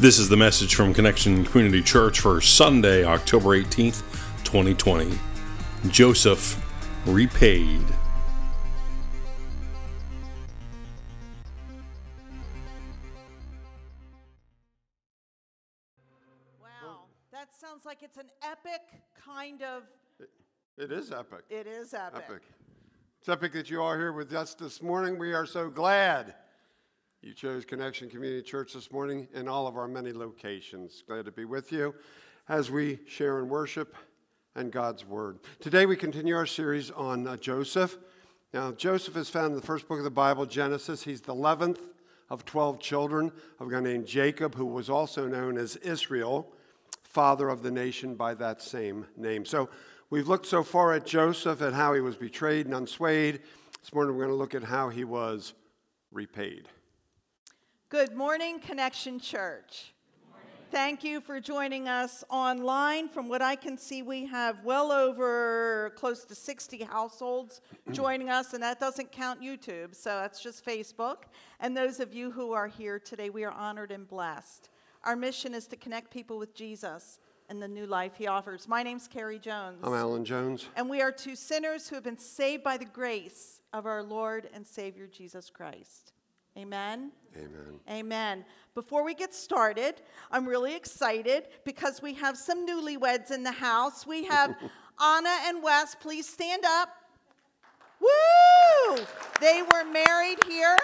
This is the message from Connection Community Church for Sunday, October 18th, 2020. Joseph repaid. Wow, that sounds like it's an epic kind of. It is epic. It is epic. Epic. It's epic that you are here with us this morning. We are so glad you chose Connection Community Church this morning in all of our many locations. Glad to be with you as we share in worship and God's Word. Today we continue our series on uh, Joseph. Now, Joseph is found in the first book of the Bible, Genesis. He's the 11th of 12 children of a guy named Jacob, who was also known as Israel, father of the nation by that same name. So we've looked so far at Joseph, and how he was betrayed and unswayed. This morning we're going to look at how he was repaid. Good morning, Connection Church. Thank you for joining us online. From what I can see, we have well over close to 60 households joining us, and that doesn't count YouTube, so that's just Facebook. And those of you who are here today, we are honored and blessed. Our mission is to connect people with Jesus and the new life he offers. My name's Carrie Jones. I'm Alan Jones. And we are two sinners who have been saved by the grace of our Lord and Savior Jesus Christ. Amen. Amen. Amen. Before we get started, I'm really excited because we have some newlyweds in the house. We have Anna and Wes. Please stand up. Woo! They were married here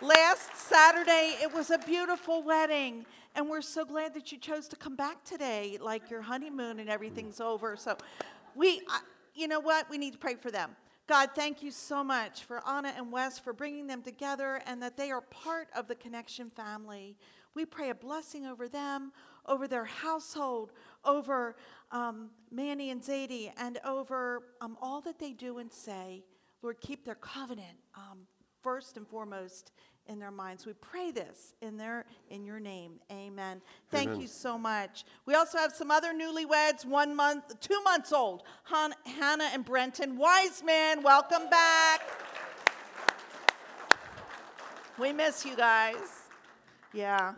last Saturday. It was a beautiful wedding. And we're so glad that you chose to come back today, like your honeymoon and everything's over. So, we, you know what? We need to pray for them. God, thank you so much for Anna and Wes for bringing them together and that they are part of the Connection family. We pray a blessing over them, over their household, over um, Manny and Zadie, and over um, all that they do and say. Lord, keep their covenant um, first and foremost in their minds. We pray this in their in your name. Amen. Thank Amen. you so much. We also have some other newlyweds, one month, two months old. Han- Hannah and Brenton Wiseman, welcome back. We miss you guys. Yeah.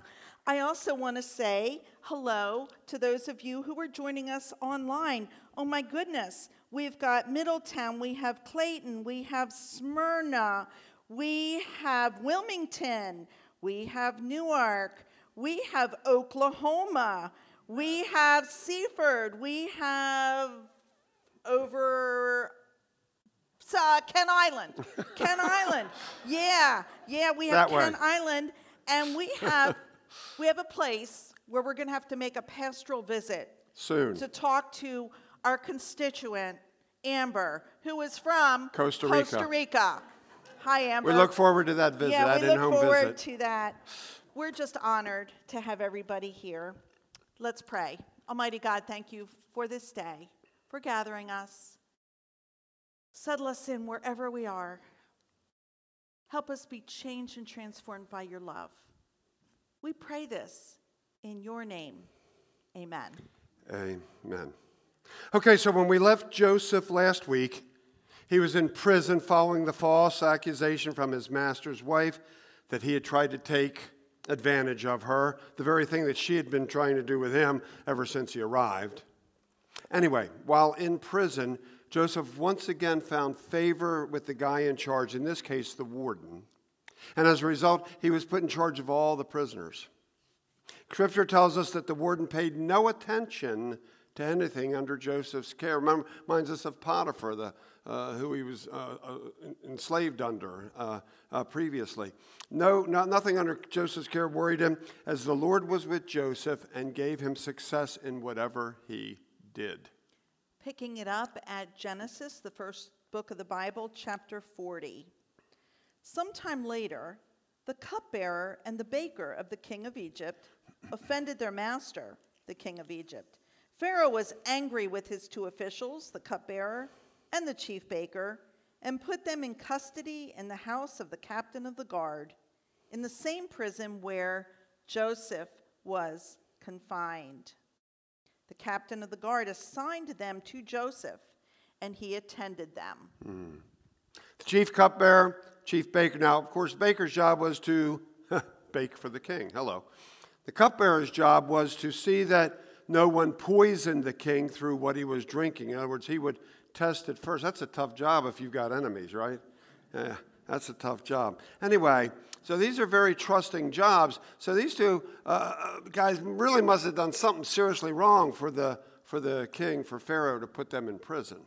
I also want to say hello to those of you who are joining us online. Oh my goodness. We've got Middletown, we have Clayton, we have Smyrna, we have Wilmington, we have Newark, we have Oklahoma, we have Seaford, we have over uh, Kent Island. Kent Island. Yeah, yeah, we have That way. Kent Island, and we have we have a place where we're going to have to make a pastoral visit Soon. to talk to our constituent Amber, who is from Costa Rica. Costa Rica. Hi, Amber. We look forward to that visit, Yeah, that we look forward visit. to that. We're just honored to have everybody here. Let's pray. Almighty God, thank you for this day, for gathering us. Settle us in wherever we are. Help us be changed and transformed by your love. We pray this in your name. Amen. Amen. Okay, so when we left Joseph last week, he was in prison following the false accusation from his master's wife that he had tried to take advantage of her, the very thing that she had been trying to do with him ever since he arrived. Anyway, while in prison, Joseph once again found favor with the guy in charge, in this case, the warden. And as a result, he was put in charge of all the prisoners. Scripture tells us that the warden paid no attention to anything under Joseph's care. Reminds us of Potiphar, the, who he was uh, uh, enslaved under uh, uh, previously. No, no, nothing under Joseph's care worried him, as the Lord was with Joseph and gave him success in whatever he did. Picking it up at Genesis, the first book of the Bible, chapter 40. Sometime later, the cupbearer and the baker of the king of Egypt offended their master, the king of Egypt. Pharaoh was angry with his two officials, the cupbearer and the chief baker, and put them in custody in the house of the captain of the guard, in the same prison where Joseph was confined. The captain of the guard assigned them to Joseph, and he attended them. Hmm. The chief cupbearer, chief baker. Now, of course, baker's job was to bake for the king. Hello. The cupbearer's job was to see that no one poisoned the king through what he was drinking. In other words, he would test it first. That's a tough job if you've got enemies, right? Yeah, that's a tough job. Anyway, so these are very trusting jobs. So these two uh, uh, guys really must have done something seriously wrong for the, for the king, for Pharaoh, to put them in prison.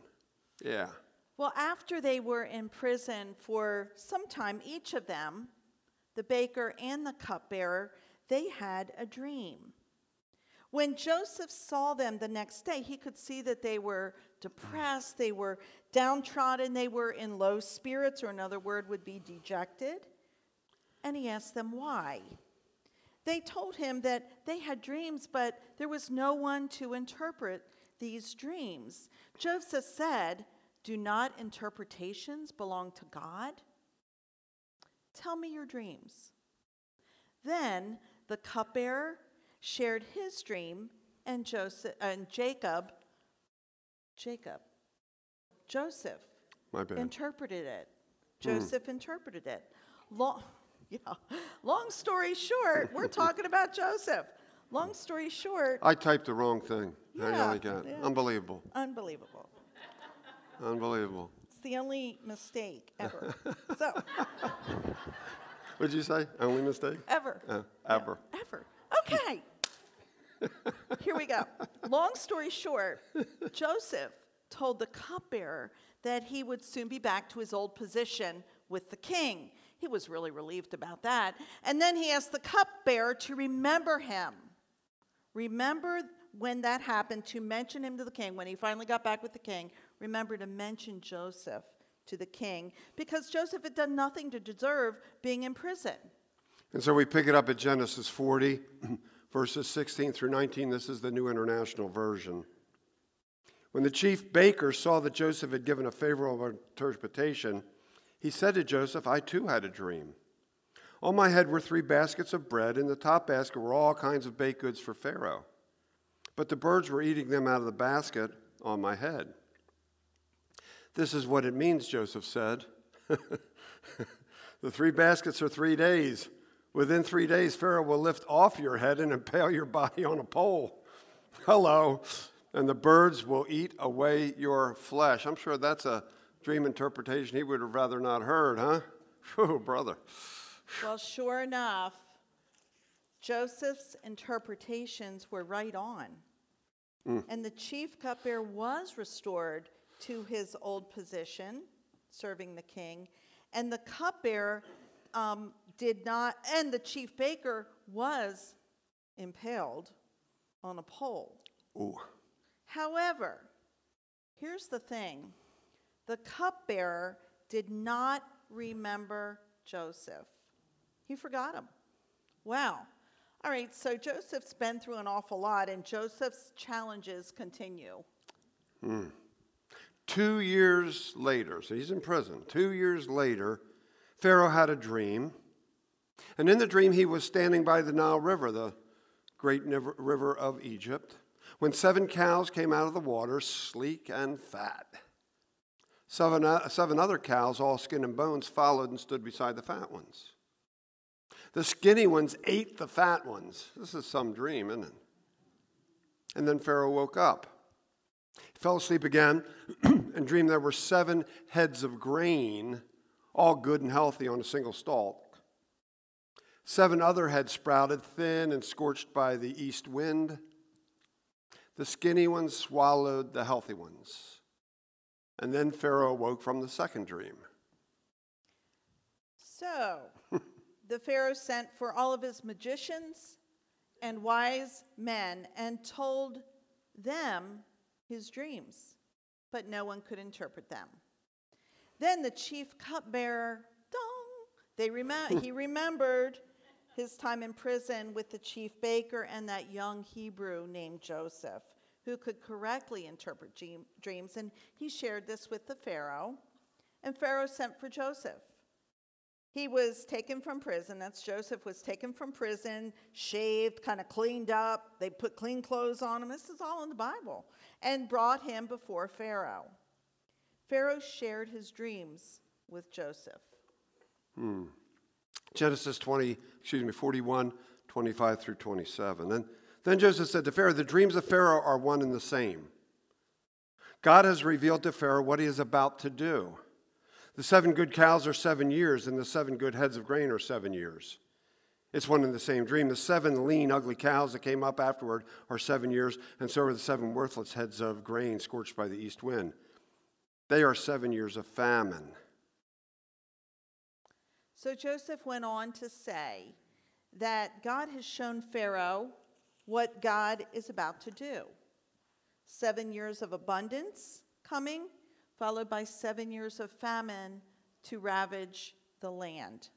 Yeah. Well, after they were in prison for some time, each of them, the baker and the cupbearer, they had a dream. When Joseph saw them the next day, he could see that they were depressed, they were downtrodden, they were in low spirits, or another word would be dejected. And he asked them why. They told him that they had dreams, but there was no one to interpret these dreams. Joseph said, Do not interpretations belong to God? Tell me your dreams. Then the cupbearer shared his dream, and Joseph and Jacob, Jacob, Joseph My bad. interpreted it. Joseph interpreted it. Long, yeah, long story short, we're talking about Joseph. Long story short, I typed the wrong thing. How you Yeah, like yeah. Unbelievable. unbelievable. Unbelievable. It's the only mistake ever. so, What'd you say? Only mistake? ever. Uh, ever. Ever. Okay. Here we go. Long story short, Joseph told the cupbearer that he would soon be back to his old position with the king. He was really relieved about that. And then he asked the cupbearer to remember him. Remember when that happened to mention him to the king. When he finally got back with the king, remember to mention Joseph to the king because Joseph had done nothing to deserve being in prison. And so we pick it up at Genesis 40, verses 16 through 19. This is the New International Version. When the chief baker saw that Joseph had given a favorable interpretation, he said to Joseph, I too had a dream. On my head were three baskets of bread. In the top basket were all kinds of baked goods for Pharaoh. But the birds were eating them out of the basket on my head. This is what it means, Joseph said. the three baskets are three days. Within three days, Pharaoh will lift off your head and impale your body on a pole. Hello. And the birds will eat away your flesh. I'm sure that's a dream interpretation he would have rather not heard, huh? Whew, brother. Well, sure enough, Joseph's interpretations were right on. Mm. And the chief cupbearer was restored to his old position, serving the king. And the cupbearer um, did not, and the chief baker was impaled on a pole. Ooh. However, here's the thing the cupbearer did not remember Joseph, he forgot him. Wow. All right, so Joseph's been through an awful lot, and Joseph's challenges continue. Two years later, so he's in prison. Two years later, Pharaoh had a dream. And in the dream, he was standing by the Nile River, the great river of Egypt, when seven cows came out of the water, sleek and fat. Seven, uh, seven other cows, all skin and bones, followed and stood beside the fat ones. The skinny ones ate the fat ones. This is some dream, isn't it? And then Pharaoh woke up. He fell asleep again and dreamed there were seven heads of grain, all good and healthy on a single stalk. Seven other heads sprouted, thin and scorched by the east wind. The skinny ones swallowed the healthy ones. And then Pharaoh awoke from the second dream. So, the Pharaoh sent for all of his magicians and wise men and told them his dreams, but no one could interpret them. Then the chief cupbearer, dong, they remem- he remembered his time in prison with the chief baker and that young Hebrew named Joseph, who could correctly interpret dream- dreams, and he shared this with the Pharaoh. And Pharaoh sent for Joseph. He was taken from prison. That's Joseph was taken from prison, shaved, kind of cleaned up. They put clean clothes on him. This is all in the Bible. And brought him before Pharaoh. Pharaoh shared his dreams with Joseph. Hmm. Genesis 20, excuse me, 41, 25 through 27. And then Joseph said to Pharaoh, The dreams of Pharaoh are one and the same. God has revealed to Pharaoh what he is about to do. The seven good cows are seven years, and the seven good heads of grain are seven years. It's one and the same dream. The seven lean, ugly cows that came up afterward are seven years, and so are the seven worthless heads of grain scorched by the east wind. They are seven years of famine. So Joseph went on to say that God has shown Pharaoh what God is about to do. Seven years of abundance coming, followed by seven years of famine to ravage the land.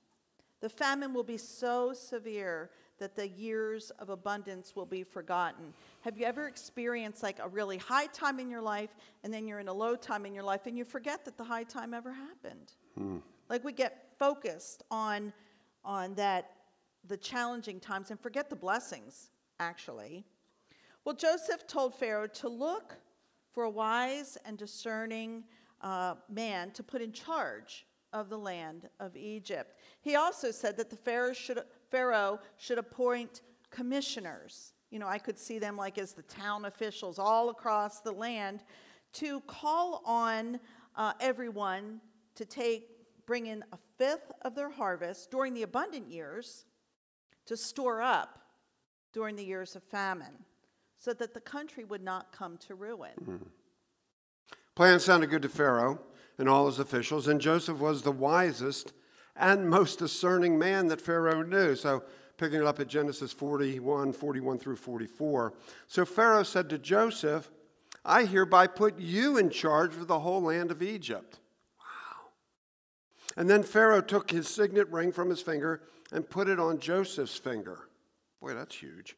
The famine will be so severe that the years of abundance will be forgotten. Have you ever experienced like a really high time in your life and then you're in a low time in your life and you forget that the high time ever happened? Hmm. Like we get focused on on that the challenging times and forget the blessings actually. Well, Joseph told Pharaoh to look for a wise and discerning uh, man to put in charge of the land of Egypt. He also said that the Pharaoh should, Pharaoh should appoint commissioners. You know, I could see them like as the town officials all across the land to call on uh, everyone to take, bring in a fifth of their harvest during the abundant years to store up during the years of famine so that the country would not come to ruin. Mm-hmm. Plan sounded good to Pharaoh and all his officials, and Joseph was the wisest and most discerning man that Pharaoh knew. So, picking it up at Genesis 41, 41 through 44. So, Pharaoh said to Joseph, I hereby put you in charge of the whole land of Egypt. Wow. And then Pharaoh took his signet ring from his finger and put it on Joseph's finger. Boy, that's huge.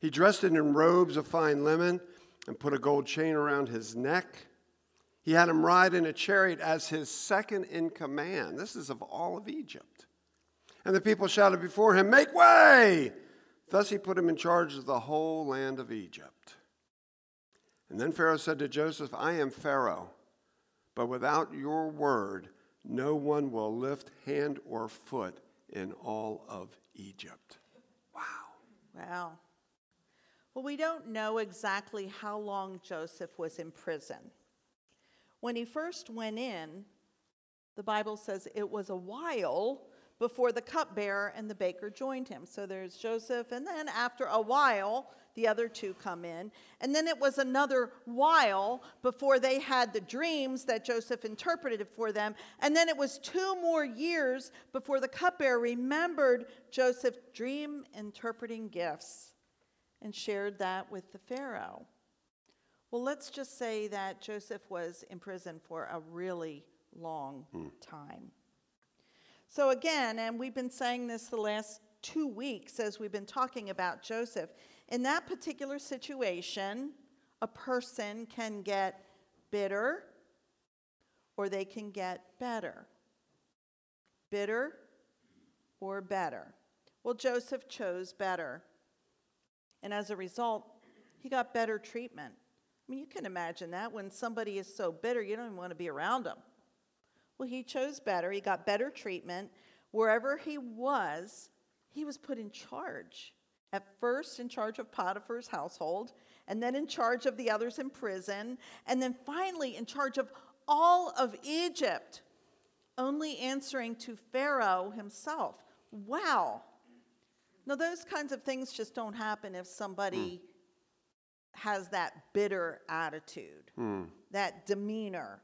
He dressed it in robes of fine linen and put a gold chain around his neck. He had him ride in a chariot as his second in command. This is of all of Egypt. And the people shouted before him, Make way! Thus he put him in charge of the whole land of Egypt. And then Pharaoh said to Joseph, I am Pharaoh, but without your word, no one will lift hand or foot in all of Egypt. Wow. Wow. Well, we don't know exactly how long Joseph was in prison. When he first went in, the Bible says it was a while before the cupbearer and the baker joined him. So there's Joseph, and then after a while, the other two come in. And then it was another while before they had the dreams that Joseph interpreted for them. And then it was two more years before the cupbearer remembered Joseph's dream interpreting gifts and shared that with the Pharaoh. Well, let's just say that Joseph was in prison for a really long hmm. time. So, again, and we've been saying this the last two weeks as we've been talking about Joseph, in that particular situation, a person can get bitter or they can get better. Bitter or better. Well, Joseph chose better. And as a result, he got better treatment. I mean, you can imagine that when somebody is so bitter, you don't even want to be around them. Well, he chose better. He got better treatment. Wherever he was, he was put in charge. At first, in charge of Potiphar's household, and then in charge of the others in prison, and then finally in charge of all of Egypt, only answering to Pharaoh himself. Wow. Now, those kinds of things just don't happen if somebody mm. Has that bitter attitude, mm. that demeanor.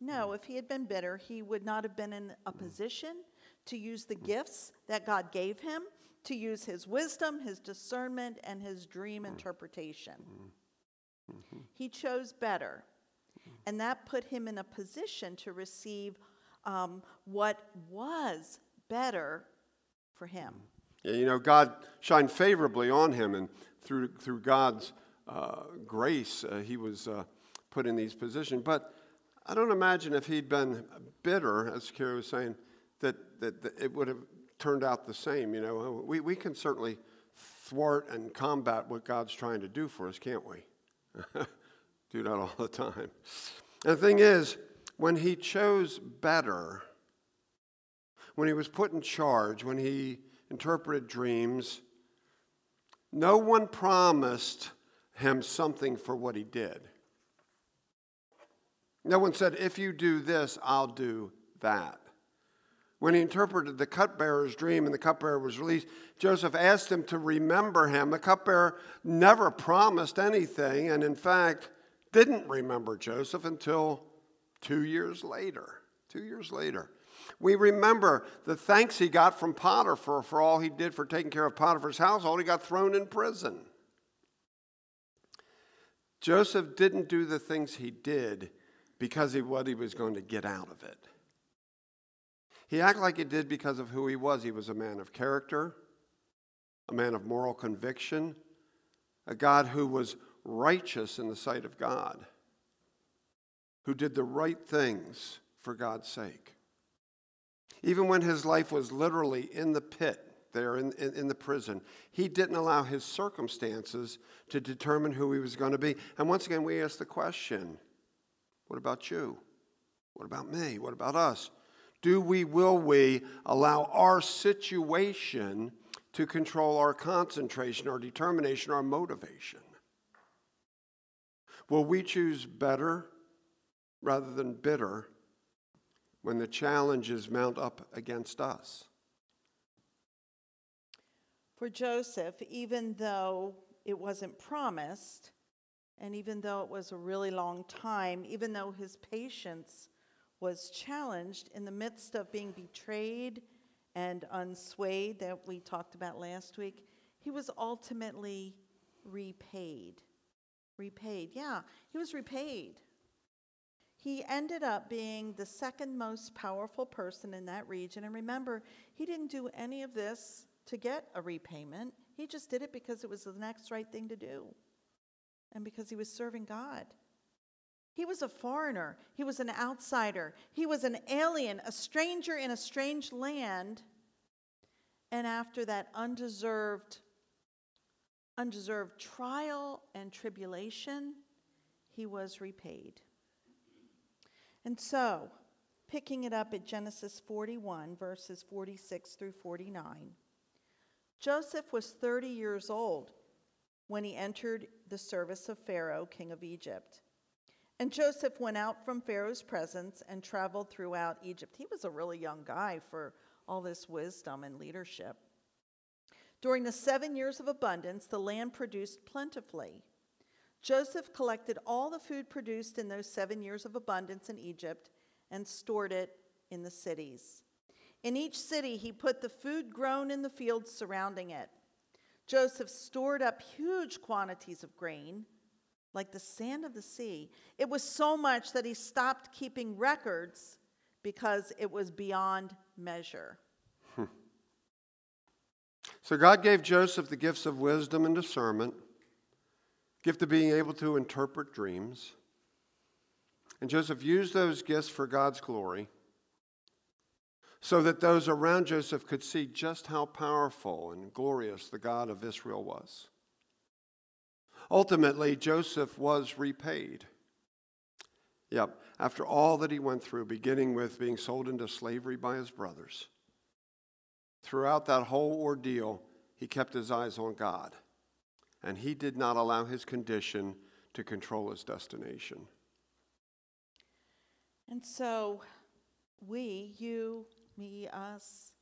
No, hmm. if he had been bitter, he would not have been in a hmm. position to use the hmm. gifts that God gave him, to use his wisdom, his discernment, and his dream interpretation. Mm-hmm. He chose better, and that put him in a position to receive um, what was better for him. You know, God shined favorably on him, and through, through God's grace, uh, he was uh, put in these positions. But I don't imagine if he'd been bitter, as Kerry was saying, that, that, that it would have turned out the same. You know, we, we can certainly thwart and combat what God's trying to do for us, can't we? do that all the time. And the thing is, when he chose better, when he was put in charge, when he interpreted dreams, no one promised him something for what he did. No one said, if you do this, I'll do that. When he interpreted the cupbearer's dream and the cupbearer was released, Joseph asked him to remember him. The cupbearer never promised anything, and in fact, didn't remember Joseph until two years later. Two years later. We remember the thanks he got from Potiphar for all he did for taking care of Potiphar's household. He got thrown in prison. Joseph didn't do the things he did because of what he was going to get out of it. He acted like he did because of who he was. He was a man of character, a man of moral conviction, a God who was righteous in the sight of God, who did the right things for God's sake. Even when his life was literally in the pit, there in, in, in, the prison, he didn't allow his circumstances to determine who he was going to be. And once again, we ask the question what about you? What about me? What about us? Do we, will we allow our situation to control our concentration, our determination, our motivation? Will we choose better rather than bitter when the challenges mount up against us? For Joseph, even though it wasn't promised, and even though it was a really long time, even though his patience was challenged in the midst of being betrayed and unswayed that we talked about last week, he was ultimately repaid. Repaid. Yeah, he was repaid. He ended up being the second most powerful person in that region. And remember, he didn't do any of this to get a repayment, he just did it because it was the next right thing to do and because he was serving God. He was a foreigner, he was an outsider, he was an alien, a stranger in a strange land. And after that undeserved undeserved trial and tribulation, he was repaid. And so, picking it up at Genesis 41, verses 46 through 49, Joseph was 30 years old when he entered the service of Pharaoh, king of Egypt. And Joseph went out from Pharaoh's presence and traveled throughout Egypt. He was a really young guy for all this wisdom and leadership. During the seven years of abundance, the land produced plentifully. Joseph collected all the food produced in those seven years of abundance in Egypt and stored it in the cities. In each city, he put the food grown in the fields surrounding it. Joseph stored up huge quantities of grain like the sand of the sea. It was so much that he stopped keeping records because it was beyond measure. So God gave Joseph the gifts of wisdom and discernment, gift of being able to interpret dreams. And Joseph used those gifts for God's glory so that those around Joseph could see just how powerful and glorious the God of Israel was. Ultimately, Joseph was repaid. Yep, after all that he went through, beginning with being sold into slavery by his brothers, throughout that whole ordeal, he kept his eyes on God. And he did not allow his condition to control his destination. And so, we, you, me, us,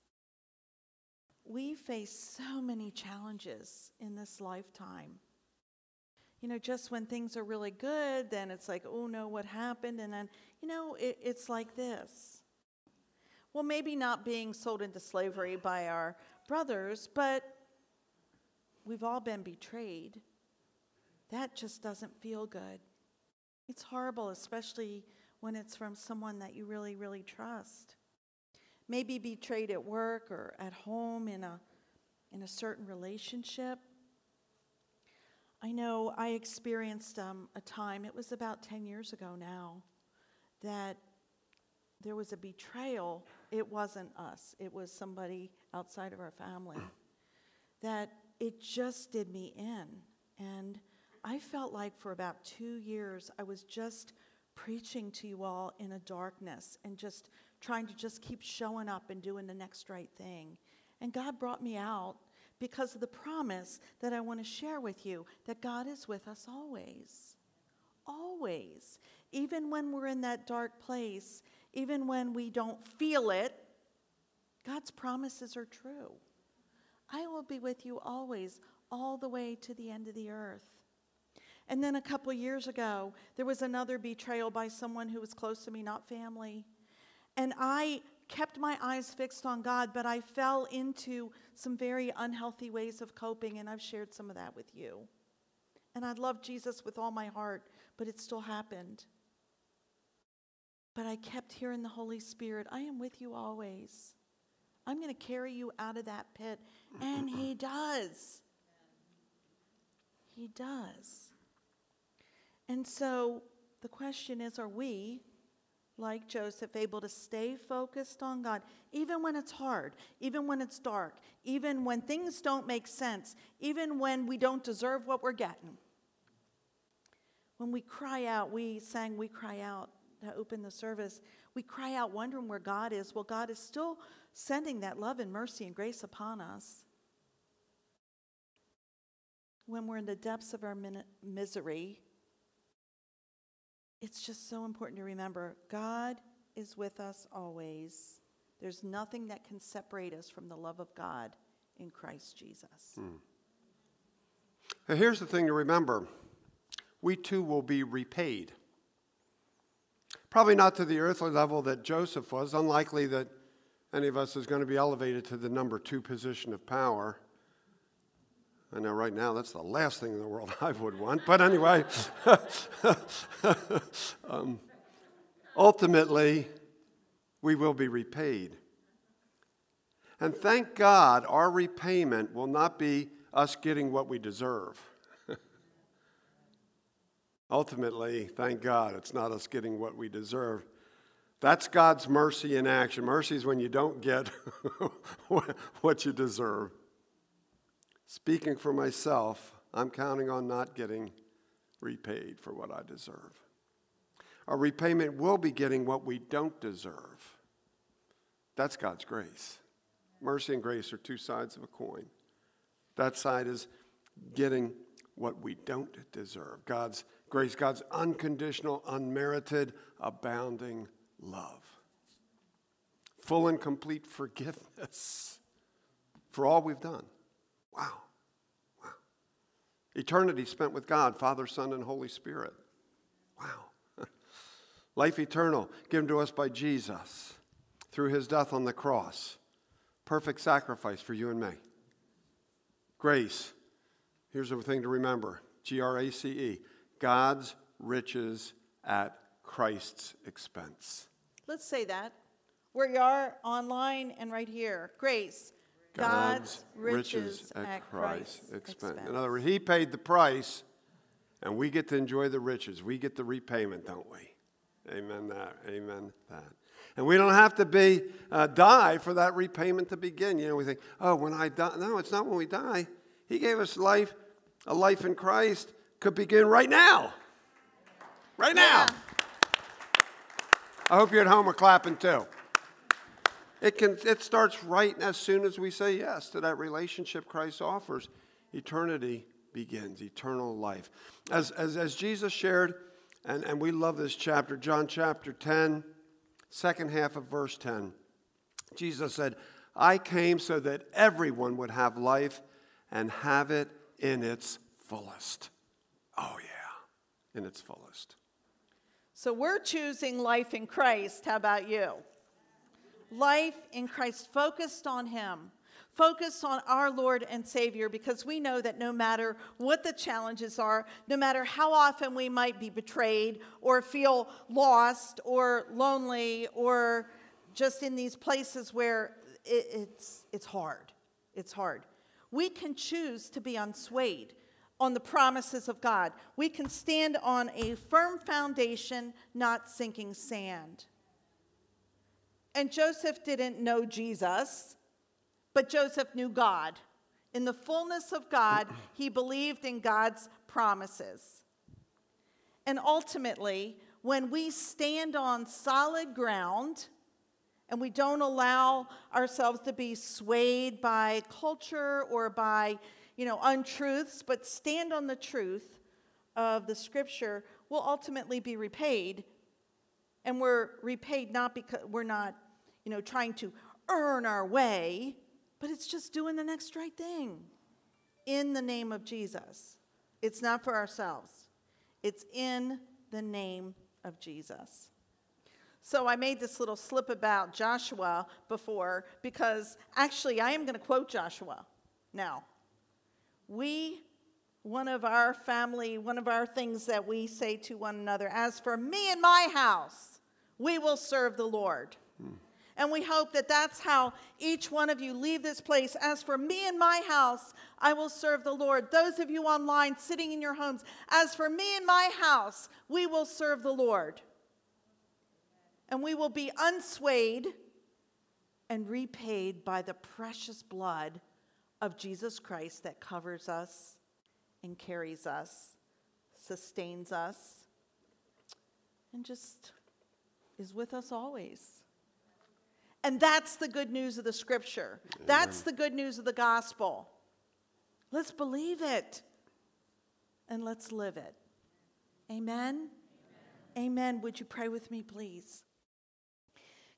we face so many challenges in this lifetime you know, just when things are really good, then it's like, oh no, what happened? And then, you know, it, it's like this. Well, maybe not being sold into slavery by our brothers, but we've all been betrayed. That just doesn't feel good. It's horrible, especially when it's from someone that you really, really trust. Maybe betrayed at work or at home in a, in a certain relationship. I know I experienced um, a time, it was about 10 years ago now, that there was a betrayal. It wasn't us, it was somebody outside of our family. that it just did me in. And I felt like for about two years, I was just preaching to you all in a darkness and just trying to just keep showing up and doing the next right thing. And God brought me out because of the promise that I want to share with you that God is with us always. Always. Even when we're in that dark place, even when we don't feel it, God's promises are true. I will be with you always, all the way to the end of the earth. And then a couple years ago, there was another betrayal by someone who was close to me, not family. And I kept my eyes fixed on God, but I fell into some very unhealthy ways of coping, and I've shared some of that with you. And I love Jesus with all my heart, but it still happened. But I kept hearing the Holy Spirit I am with you always. I'm going to carry you out of that pit. And He does. He does. And so the question is are we, like Joseph, able to stay focused on God, even when it's hard, even when it's dark, even when things don't make sense, even when we don't deserve what we're getting? When we cry out, we sang, We Cry Out to open the service. We cry out wondering where God is. Well, God is still sending that love and mercy and grace upon us. When we're in the depths of our min- misery, it's just so important to remember God is with us always. There's nothing that can separate us from the love of God in Christ Jesus. Hmm. Now, here's the thing to remember we too will be repaid. Probably not to the earthly level that Joseph was, unlikely that any of us is going to be elevated to the number two position of power. I know right now that's the last thing in the world I would want, but anyway, um, ultimately, we will be repaid. And thank God, our repayment will not be us getting what we deserve. ultimately, thank God, it's not us getting what we deserve. That's God's mercy in action. Mercy is when you don't get what you deserve. Speaking for myself, I'm counting on not getting repaid for what I deserve. Our repayment will be getting what we don't deserve. That's God's grace. Mercy and grace are two sides of a coin. That side is getting what we don't deserve. God's grace, God's unconditional, unmerited, abounding love. Full and complete forgiveness for all we've done. Wow. Wow. Eternity spent with God, Father, Son, and Holy Spirit. Wow. Life eternal given to us by Jesus through his death on the cross. Perfect sacrifice for you and me. Grace. Here's a thing to remember G R A C E. God's riches at Christ's expense. Let's say that. Where you are online and right here. Grace. God's, riches, at Christ's expense. In other words, He paid the price, and we get to enjoy the riches. We get the repayment, don't we? Amen. That. Amen. That. And we don't have to be uh, die for that repayment to begin. You know, we think, oh, when I die. No, it's not when we die. He gave us life. A life in Christ could begin right now. Right now. Yeah. I hope you're at home are clapping too. It, can, it starts right as soon as we say yes to that relationship Christ offers. Eternity begins, eternal life. As, as, as Jesus shared, and, and we love this chapter, John chapter 10, second half of verse 10, Jesus said, I came so that everyone would have life and have it in its fullest. Oh, yeah, in its fullest. So we're choosing life in Christ. How about you? Life in Christ, focused on Him, focused on our Lord and Savior, because we know that no matter what the challenges are, no matter how often we might be betrayed or feel lost or lonely or just in these places where it, it's, it's hard, it's hard, we can choose to be unswayed on the promises of God. We can stand on a firm foundation, not sinking sand. And Joseph didn't know Jesus, but Joseph knew God. In the fullness of God, he believed in God's promises. And ultimately, when we stand on solid ground and we don't allow ourselves to be swayed by culture or by, you know, untruths, but stand on the truth of the scripture, we'll ultimately be repaid. And we're repaid not because we're not, you know, trying to earn our way, but it's just doing the next right thing in the name of Jesus. It's not for ourselves, it's in the name of Jesus. So I made this little slip about Joshua before because actually I am going to quote Joshua now. We, one of our family, one of our things that we say to one another, as for me and my house, we will serve the Lord. Hmm. And we hope that that's how each one of you leave this place. As for me and my house, I will serve the Lord. Those of you online sitting in your homes, as for me and my house, we will serve the Lord and we will be unswayed and repaid by the precious blood of Jesus Christ that covers us and carries us, sustains us, and just is with us always. And that's the good news of the scripture. That's the good news of the gospel. Let's believe it and let's live it. Amen. Amen. Amen. Would you pray with me, please?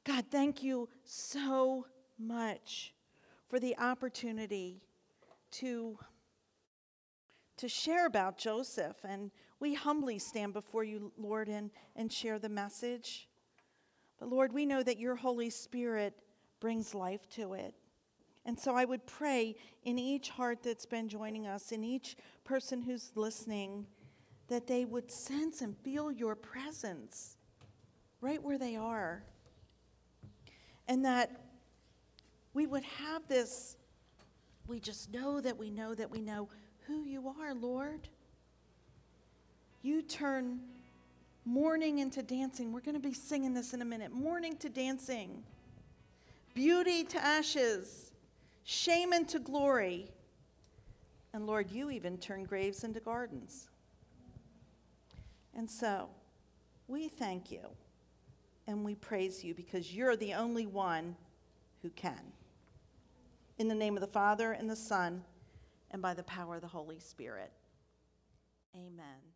God, thank you so much for the opportunity to, to share about Joseph. And we humbly stand before you, Lord, and, and share the message. But Lord, we know that your Holy Spirit brings life to it. And so I would pray in each heart that's been joining us, in each person who's listening, that they would sense and feel your presence right where they are and that we would have this, we just know that we know that we know who you are, Lord. You turn mourning into dancing. We're going to be singing this in a minute. Mourning to dancing, beauty to ashes, shame into glory. And Lord, you even turn graves into gardens. And so, we thank you and we praise you because you're the only one who can. In the name of the Father, and the Son, and by the power of the Holy Spirit. Amen.